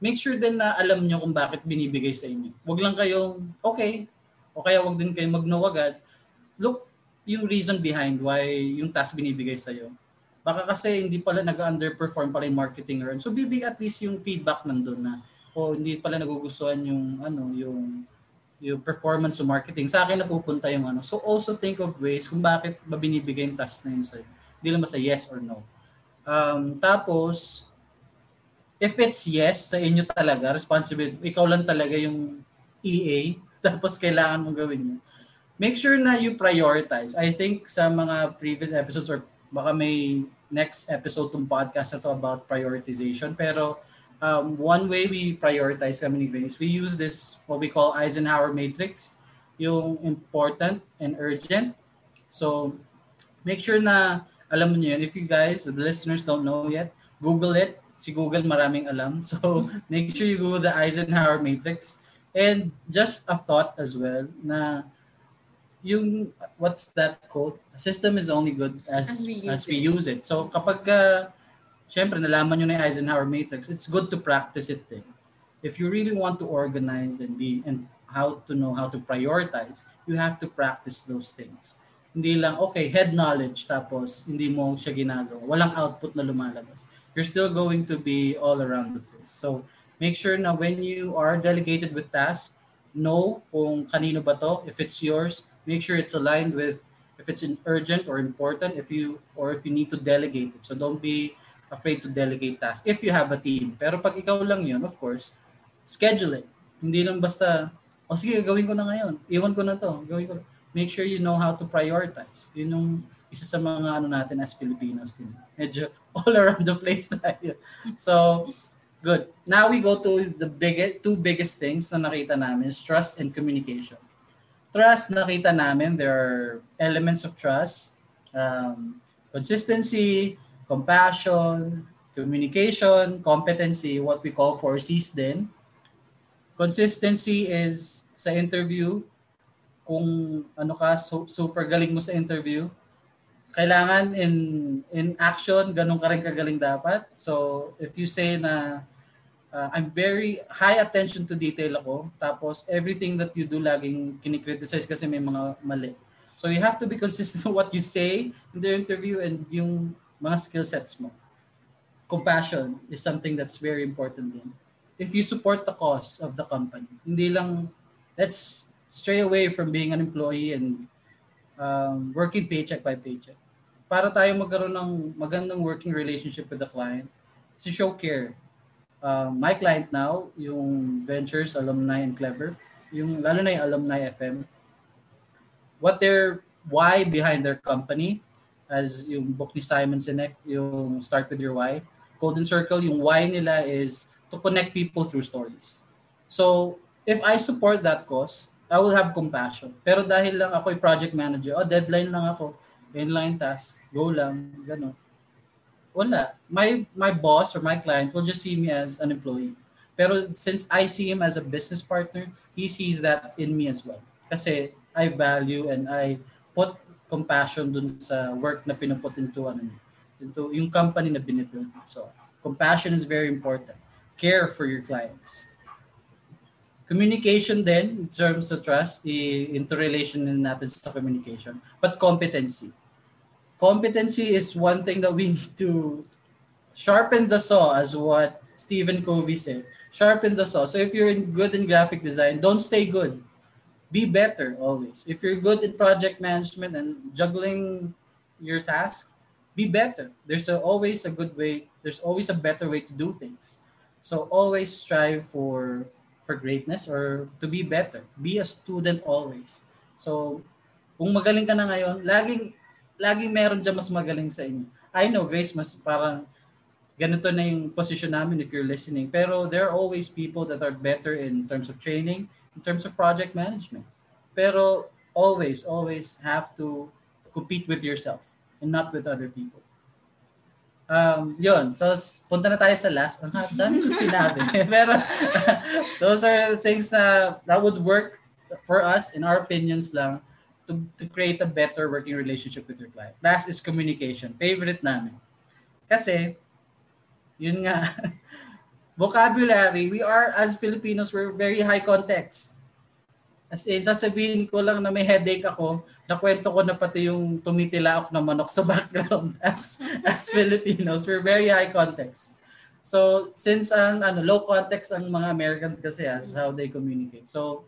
make sure din na alam nyo kung bakit binibigay sa inyo. Huwag lang kayong, okay, o kaya wag din kayo mag-no agad. Look yung reason behind why yung task binibigay sa'yo. Baka kasi hindi pala nag-underperform pala yung marketing or so bibig at least yung feedback nandun na o hindi pala nagugustuhan yung ano yung yung performance sa marketing. Sa akin napupunta yung ano. So also think of ways kung bakit ba binibigay yung task na yun sa'yo. Hindi lang basta yes or no. Um, tapos, if it's yes sa inyo talaga, responsibility, ikaw lang talaga yung EA, tapos kailangan mong gawin yun. Make sure na you prioritize. I think sa mga previous episodes or baka may next episode tong podcast na to about prioritization. Pero um, one way we prioritize kami ni Grace, we use this what we call Eisenhower matrix, yung important and urgent. So make sure na alam niyo yun. If you guys, the listeners don't know yet, Google it si Google maraming alam. So make sure you Google the Eisenhower matrix. And just a thought as well na yung what's that quote? A system is only good as as we use, as we use it. So kapag uh, syempre nalaman niyo na yung Eisenhower matrix, it's good to practice it din. If you really want to organize and be and how to know how to prioritize, you have to practice those things. Hindi lang, okay, head knowledge, tapos hindi mo siya ginagawa. Walang output na lumalabas you're still going to be all around the place. So make sure na when you are delegated with tasks, know kung kanino ba to. If it's yours, make sure it's aligned with if it's urgent or important if you or if you need to delegate it. So don't be afraid to delegate tasks if you have a team. Pero pag ikaw lang yun, of course, schedule it. Hindi lang basta, o oh, sige, gawin ko na ngayon. Iwan ko na to. Gawin ko. Make sure you know how to prioritize. Yun yung isa sa mga ano natin as Filipinos din. Medyo all around the place tayo. So, good. Now we go to the big, two biggest things na nakita namin is trust and communication. Trust, nakita namin, there are elements of trust, um, consistency, compassion, communication, competency, what we call four C's din. Consistency is sa interview, kung ano ka, so, super galing mo sa interview, kailangan in in action ganun ka rin kagaling dapat. So if you say na uh, I'm very high attention to detail ako tapos everything that you do laging kinikriticize kasi may mga mali. So you have to be consistent what you say in the interview and yung mga skill sets mo. Compassion is something that's very important din. If you support the cause of the company, hindi lang let's stray away from being an employee and um, working paycheck by paycheck. Para tayo magkaroon ng magandang working relationship with the client, si show care. Uh, my client now, yung Ventures, Alumni, and Clever, yung lalo na yung Alumni FM, what their why behind their company, as yung book ni Simon Sinek, yung Start With Your Why. Golden Circle, yung why nila is to connect people through stories. So, if I support that cause, I will have compassion. Pero dahil lang ako ay project manager, oh, deadline lang ako, inline task, go lang, gano'n. Wala. My, my boss or my client will just see me as an employee. Pero since I see him as a business partner, he sees that in me as well. Kasi I value and I put compassion dun sa work na pinuput into, ano, into yung company na binibuild. So, compassion is very important. Care for your clients Communication then in terms of trust, i-interrelation natin sa communication. But competency. Competency is one thing that we need to sharpen the saw as what Stephen Covey said. Sharpen the saw. So if you're good in graphic design, don't stay good. Be better always. If you're good in project management and juggling your tasks, be better. There's a, always a good way. There's always a better way to do things. So always strive for for greatness or to be better. Be a student always. So, kung magaling ka na ngayon, laging laging meron dyan mas magaling sa inyo. I know, Grace, mas parang ganito na yung position namin if you're listening. Pero there are always people that are better in terms of training, in terms of project management. Pero always, always have to compete with yourself and not with other people. Um, yun. So, punta na tayo sa last. Ang dami ko sinabi. Pero, those are the things na that would work for us, in our opinions lang, to, to create a better working relationship with your client. Last is communication. Favorite namin. Kasi, yun nga, vocabulary, we are, as Filipinos, we're very high context. As in, sasabihin ko lang na may headache ako, nakwento ko na pati yung tumitilaok na manok sa background as, as Filipinos. We're very high context. So, since ang ano, low context ang mga Americans kasi as how they communicate. So,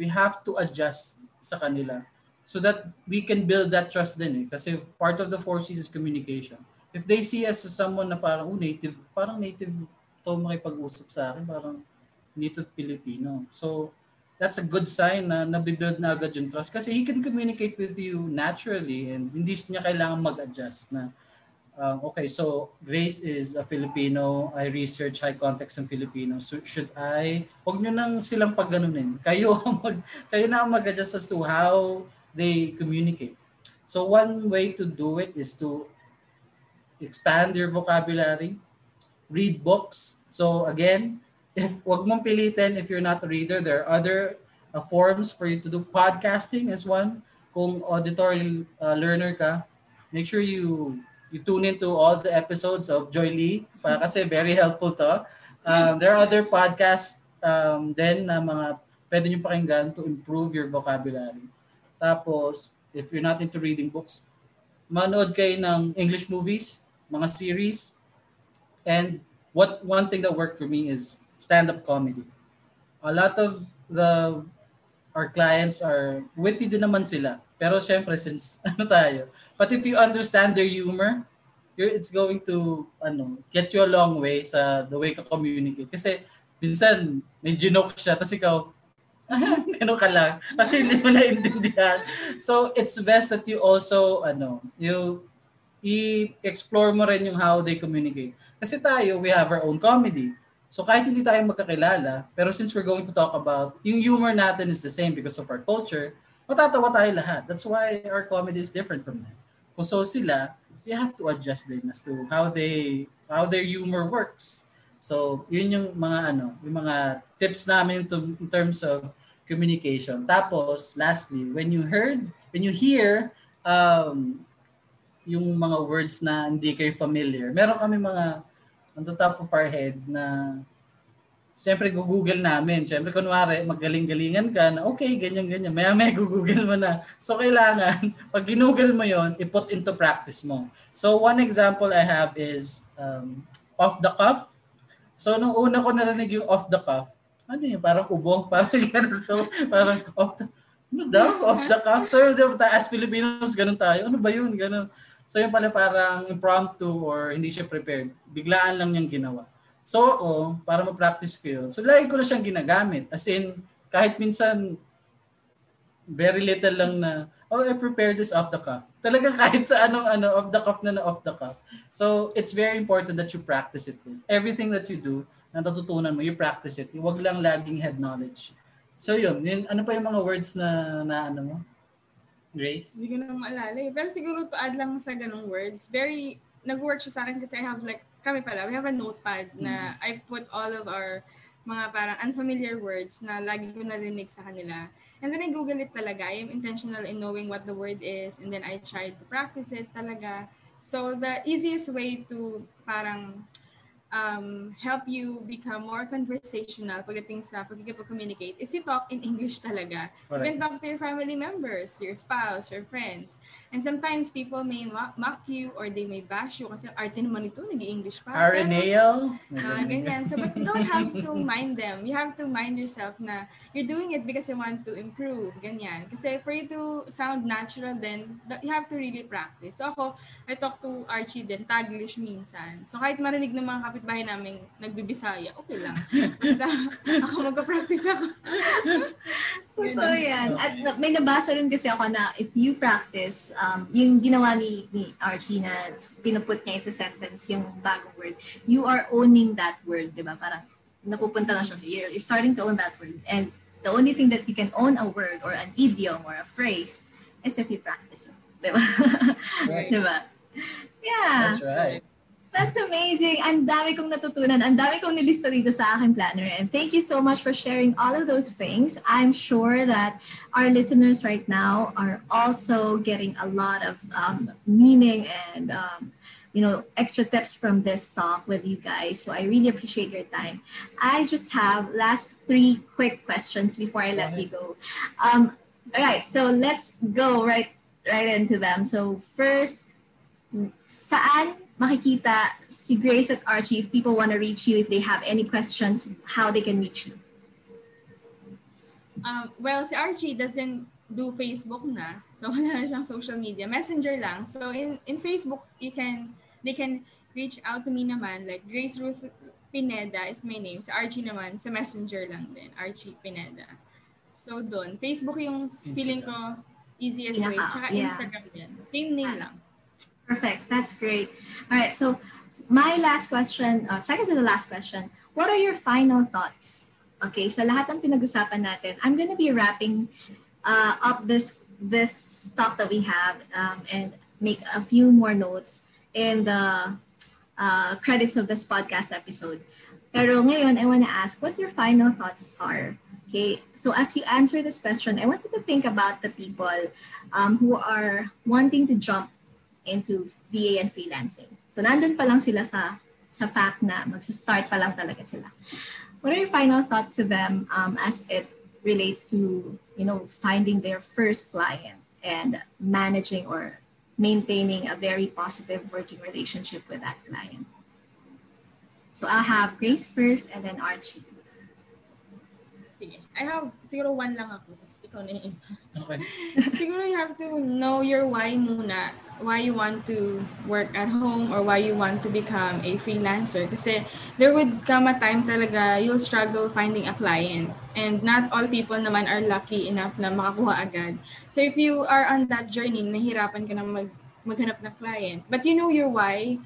we have to adjust sa kanila so that we can build that trust din eh. Kasi part of the four C's is communication. If they see us as someone na parang oh, native, parang native to makipag-usap sa akin, parang native Filipino. So, that's a good sign na nabibuild na agad yung trust kasi he can communicate with you naturally and hindi niya kailangan mag-adjust na um, okay, so Grace is a Filipino. I research high context in Filipino. So should I, huwag nyo nang silang pagganunin. Kayo, mag, kayo na ang mag-adjust as to how they communicate. So one way to do it is to expand your vocabulary, read books. So again, if wag mong pilitin if you're not a reader, there are other uh, forums for you to do. Podcasting is one. Kung auditory uh, learner ka, make sure you you tune into all the episodes of Joy Lee para kasi very helpful to. Um, there are other podcasts um, then na mga pwede nyo pakinggan to improve your vocabulary. Tapos, if you're not into reading books, manood kayo ng English movies, mga series, and what one thing that worked for me is stand-up comedy. A lot of the our clients are witty din naman sila. Pero syempre since ano tayo, but if you understand their humor, you're, it's going to ano, get you a long way sa the way ka communicate. Kasi minsan may joke siya tapos ikaw ganun ka lang kasi hindi mo naintindihan. So it's best that you also ano, you i-explore mo rin yung how they communicate. Kasi tayo, we have our own comedy. So kahit hindi tayo magkakilala, pero since we're going to talk about, yung humor natin is the same because of our culture, matatawa tayo lahat. That's why our comedy is different from them. Kung so sila, you have to adjust din as to how they how their humor works. So, yun yung mga ano, yung mga tips namin to, in terms of communication. Tapos, lastly, when you heard, when you hear um, yung mga words na hindi kayo familiar, meron kami mga on the top of our head na Siyempre, google namin. Siyempre, kunwari, magaling-galingan ka na, okay, ganyan-ganyan. Maya-maya, google mo na. So, kailangan, pag ginugol mo yon i-put into practice mo. So, one example I have is um, off the cuff. So, nung una ko narinig yung off the cuff, ano yun, parang ubo, parang gano'n. So, parang off the, ano daw, off the cuff. So, as Filipinos, ganun tayo. Ano ba yun? Ganun. So yung pala parang impromptu or hindi siya prepared. Biglaan lang niyang ginawa. So ako, para ma-practice ko yun. So lagi ko na siyang ginagamit. As in, kahit minsan very little lang na, oh, I prepared this off the cuff. Talaga kahit sa anong ano, off the cuff na na off the cuff. So it's very important that you practice it. Everything that you do, na natutunan mo, you practice it. Huwag lang laging head knowledge. So yun, yun ano pa yung mga words na, na ano mo? Grace? Hindi ko na maalala eh. Pero siguro to add lang sa ganong words, very, nag-work siya sa akin kasi I have like, kami pala, we have a notepad na mm-hmm. I put all of our mga parang unfamiliar words na lagi ko narinig sa kanila. And then I Google it talaga. I am intentional in knowing what the word is and then I try to practice it talaga. So the easiest way to parang um, help you become more conversational pagdating sa pagkikipag-communicate is you talk in English talaga. Correct. You can talk to your family members, your spouse, your friends. And sometimes people may mock you or they may bash you kasi arte naman ito, nag-English pa. Arenale. Uh, ganyan. So, but you don't have to mind them. You have to mind yourself na you're doing it because you want to improve. Ganyan. Kasi for you to sound natural then you have to really practice. So ako, I talk to Archie din, Taglish minsan. So kahit marinig ng mga kapitbahay namin nagbibisaya, okay lang. Basta ako magpa-practice ako. Totoo yan. At may nabasa rin kasi ako na if you practice, um, yung ginawa ni, ni Archie na pinuput niya into sentence yung bagong word, you are owning that word, di ba? Parang napupunta na siya sa you're, you're starting to own that word. And the only thing that you can own a word or an idiom or a phrase is if you practice it. Di ba? Right. di ba? Yeah. That's right. That's amazing. Ang dami kong natutunan. Ang dami kong nilista dito sa akin planner. And thank you so much for sharing all of those things. I'm sure that our listeners right now are also getting a lot of um, meaning and um, you know, extra tips from this talk with you guys. So I really appreciate your time. I just have last three quick questions before I let you go. Um, all right, so let's go right right into them. So first, saan makikita si Grace at Archie if people want to reach you, if they have any questions, how they can reach you? Um, well, si Archie doesn't do Facebook na. So, wala na siyang social media. Messenger lang. So, in, in Facebook, you can, they can reach out to me naman. Like, Grace Ruth Pineda is my name. Si Archie naman, sa Messenger lang din. Archie Pineda. So, doon. Facebook yung feeling ko easiest way. Tsaka yeah. Instagram din. Same name lang. Perfect. That's great. All right. So, my last question, uh, second to the last question, what are your final thoughts? Okay, sa lahat ng pinag-usapan natin, I'm gonna be wrapping uh, up this this talk that we have um, and make a few more notes in the uh, credits of this podcast episode. Pero ngayon, I want to ask what your final thoughts are. Okay, so as you answer this question, I want you to think about the people um, who are wanting to jump into VA and freelancing. So nandun pa lang sila sa sa fact na magsa-start pa lang talaga sila. What are your final thoughts to them um, as it relates to you know finding their first client and managing or maintaining a very positive working relationship with that client. So I'll have Grace first and then Archie. I have, siguro one lang ako, tapos ikaw na yung Okay. siguro you have to know your why muna. Why you want to work at home or why you want to become a freelancer. Kasi there would come a time talaga you'll struggle finding a client. And not all people naman are lucky enough na makakuha agad. So if you are on that journey, nahirapan ka na mag, maghanap ng client, but you know your why,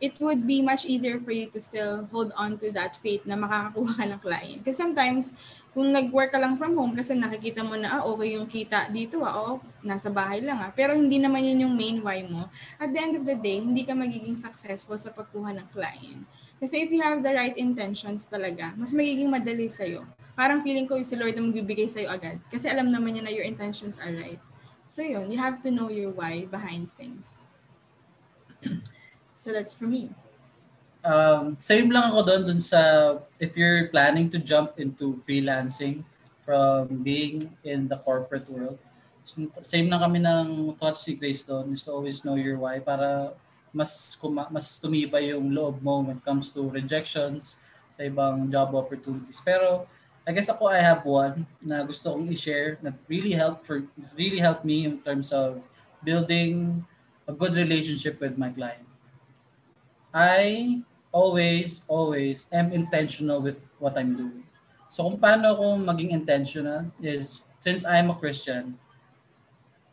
it would be much easier for you to still hold on to that faith na makakakuha ka ng client. Because sometimes, kung nag-work ka lang from home kasi nakikita mo na, ah, okay yung kita dito, ah, oh, nasa bahay lang, ah. Pero hindi naman yun yung main why mo. At the end of the day, hindi ka magiging successful sa pagkuha ng client. Kasi if you have the right intentions talaga, mas magiging madali sa'yo. Parang feeling ko yung si Lord na magbibigay sa'yo agad. Kasi alam naman niya na your intentions are right. So yun, you have to know your why behind things. so that's for me um, same lang ako doon dun sa if you're planning to jump into freelancing from being in the corporate world. Same na kami ng thoughts si Grace doon is to always know your why para mas kuma, mas tumibay yung loob mo when it comes to rejections sa ibang job opportunities. Pero I guess ako I have one na gusto kong i-share that really helped for really helped me in terms of building a good relationship with my client. I always, always am intentional with what I'm doing. So kung paano ako maging intentional is, since I'm a Christian,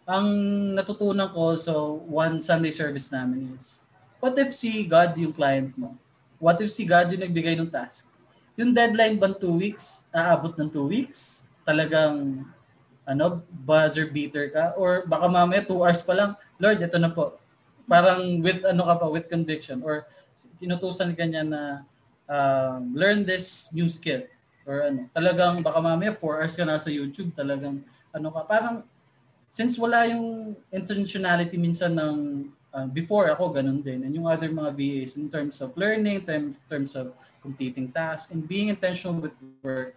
ang natutunan ko, so one Sunday service namin is, what if si God yung client mo? What if si God yung nagbigay ng task? Yung deadline ba two weeks? Aabot ng two weeks? Talagang ano, buzzer beater ka? Or baka mamaya two hours pa lang, Lord, ito na po. Parang with ano ka pa, with conviction. Or tinutusan ka niya na um, learn this new skill or ano, talagang baka mamaya 4 hours ka na sa YouTube, talagang ano ka, parang since wala yung intentionality minsan ng uh, before ako ganun din and yung other mga VAs in terms of learning, in terms of completing tasks and being intentional with work,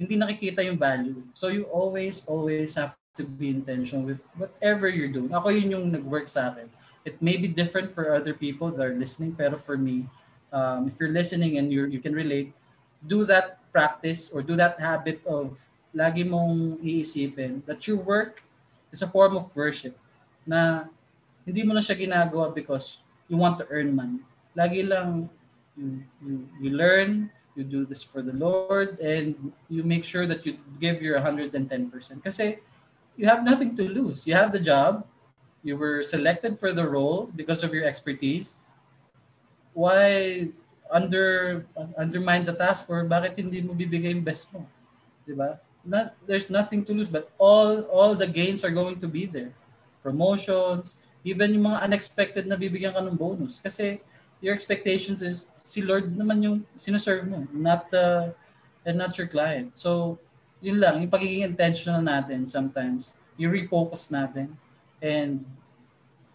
hindi nakikita yung value. So you always, always have to be intentional with whatever you're doing. Ako yun yung nag-work sa akin it may be different for other people that are listening, pero for me, um, if you're listening and you you can relate, do that practice or do that habit of lagi mong iisipin that your work is a form of worship na hindi mo lang siya ginagawa because you want to earn money. Lagi lang you, you, you learn, you do this for the Lord, and you make sure that you give your 110%. Kasi you have nothing to lose. You have the job, you were selected for the role because of your expertise, why under undermine the task or bakit hindi mo bibigay yung best mo? 'Di ba? Not, there's nothing to lose but all all the gains are going to be there. Promotions, even yung mga unexpected na bibigyan ka ng bonus kasi your expectations is si Lord naman yung sineserve mo, not the and not your client. So, yun lang, yung pagiging intentional natin sometimes, you refocus natin and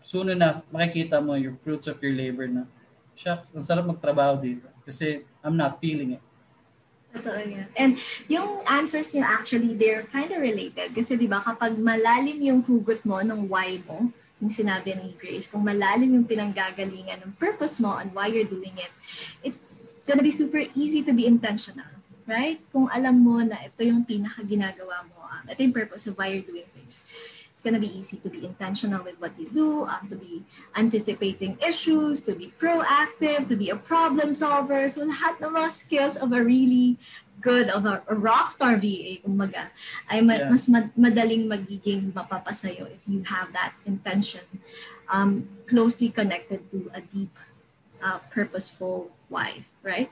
soon enough, makikita mo your fruits of your labor na, shucks, ang sarap magtrabaho dito. Kasi I'm not feeling it. Totoo yan. And yung answers niyo actually, they're kind of related. Kasi di ba kapag malalim yung hugot mo ng why mo, yung sinabi ni Grace, kung malalim yung pinanggagalingan ng purpose mo and why you're doing it, it's gonna be super easy to be intentional. Right? Kung alam mo na ito yung pinaka ginagawa mo, um, ito yung purpose of why you're doing things it's going to be easy to be intentional with what you do, um, to be anticipating issues, to be proactive, to be a problem solver. So lahat ng mga skills of a really good, of a, a rock star VA, kumbaga, ay ma- Yeah. mas mad- madaling magiging mapapasayo if you have that intention um, closely connected to a deep, uh, purposeful why, right?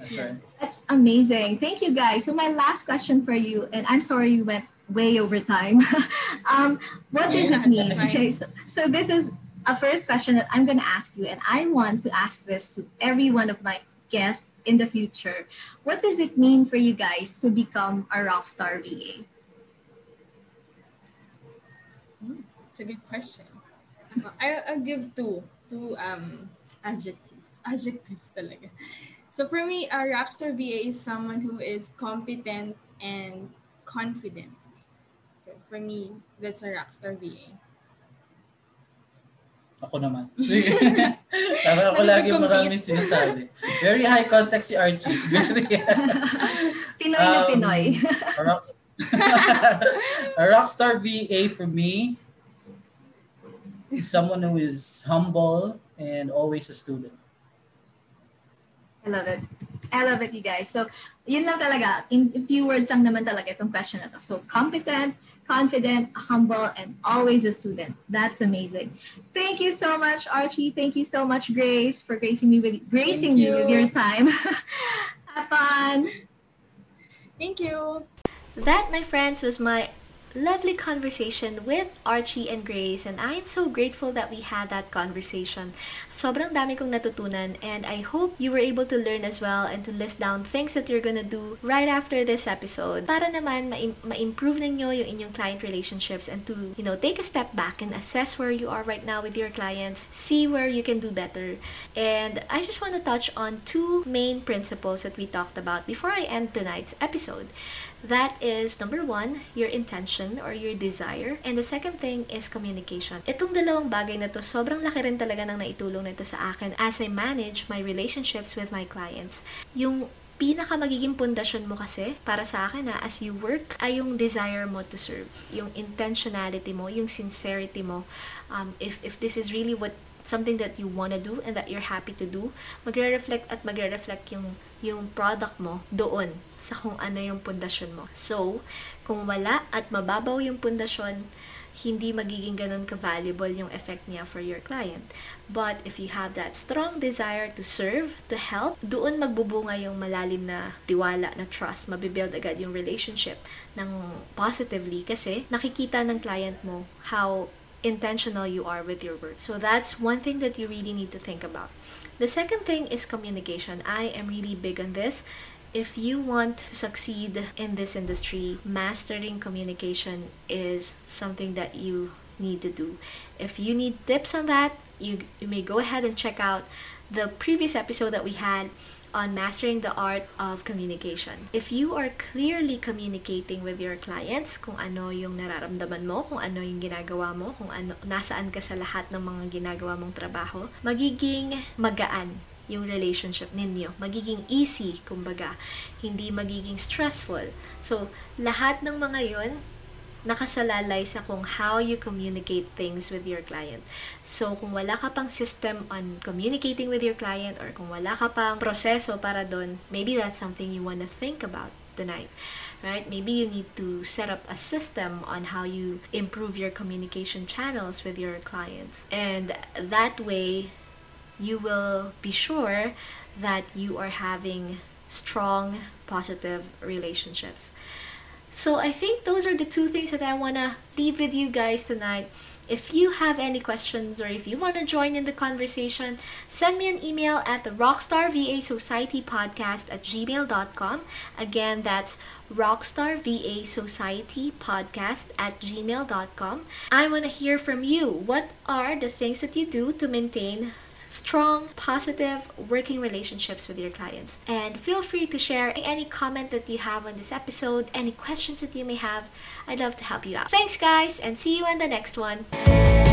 That's right. That's amazing. Thank you guys. So my last question for you, and I'm sorry you went way over time. um, what does this mean? Okay, so, so this is a first question that I'm going to ask you, and I want to ask this to every one of my guests in the future. What does it mean for you guys to become a rockstar VA? It's a good question. I'll, I'll give two, two um, adjectives. Adjectives talaga. So for me, a rockstar VA is someone who is competent and confident. So for me, that's a rockstar VA. Ako naman. Tama ako lagi maraming sinasabi. Very high contact si Archie. Very Pinoy na Um, Pinoy. a, rock, a rockstar VA for me is someone who is humble and always a student. I love it. I love it, you guys. So, yun lang talaga. In a few words lang naman talaga itong question na to. So, competent, confident, humble, and always a student. That's amazing. Thank you so much, Archie. Thank you so much, Grace, for gracing me with gracing me with your time. Have fun. Thank you. That, my friends, was my lovely conversation with Archie and Grace and I am so grateful that we had that conversation. Sobrang dami kong natutunan and I hope you were able to learn as well and to list down things that you're gonna do right after this episode para naman ma- ma-improve ninyo yung inyong client relationships and to, you know, take a step back and assess where you are right now with your clients, see where you can do better. And I just want to touch on two main principles that we talked about before I end tonight's episode. That is number one, your intention or your desire. And the second thing is communication. Itong dalawang bagay na to, sobrang laki rin talaga ng naitulong nito sa akin as I manage my relationships with my clients. Yung pinaka magiging pundasyon mo kasi para sa akin na as you work ay yung desire mo to serve yung intentionality mo yung sincerity mo um, if, if this is really what something that you want to do and that you're happy to do, magre-reflect at magre-reflect yung, yung product mo doon sa kung ano yung pundasyon mo. So, kung wala at mababaw yung pundasyon, hindi magiging ganun ka-valuable yung effect niya for your client. But if you have that strong desire to serve, to help, doon magbubunga yung malalim na tiwala, na trust, mabibuild agad yung relationship ng positively kasi nakikita ng client mo how intentional you are with your work. So that's one thing that you really need to think about. The second thing is communication. I am really big on this. If you want to succeed in this industry, mastering communication is something that you need to do. If you need tips on that, you, you may go ahead and check out the previous episode that we had on mastering the art of communication. If you are clearly communicating with your clients kung ano yung nararamdaman mo, kung ano yung ginagawa mo, kung ano nasaan ka sa lahat ng mga ginagawa mong trabaho, magiging magaan yung relationship ninyo. Magiging easy, kumbaga. Hindi magiging stressful. So, lahat ng mga yon nakasalalay sa kung how you communicate things with your client. So, kung wala ka pang system on communicating with your client or kung wala ka pang proseso para doon, maybe that's something you want to think about tonight. Right? Maybe you need to set up a system on how you improve your communication channels with your clients. And that way, you will be sure that you are having strong, positive relationships. So I think those are the two things that I want to leave with you guys tonight. If you have any questions or if you want to join in the conversation, send me an email at the Rockstar VA Society Podcast at gmail.com. Again, that's Rockstar VA Society Podcast at gmail.com. I want to hear from you. What are the things that you do to maintain strong, positive working relationships with your clients. And feel free to share any comment that you have on this episode, any questions that you may have. I'd love to help you out. Thanks, guys, and see you on the next one.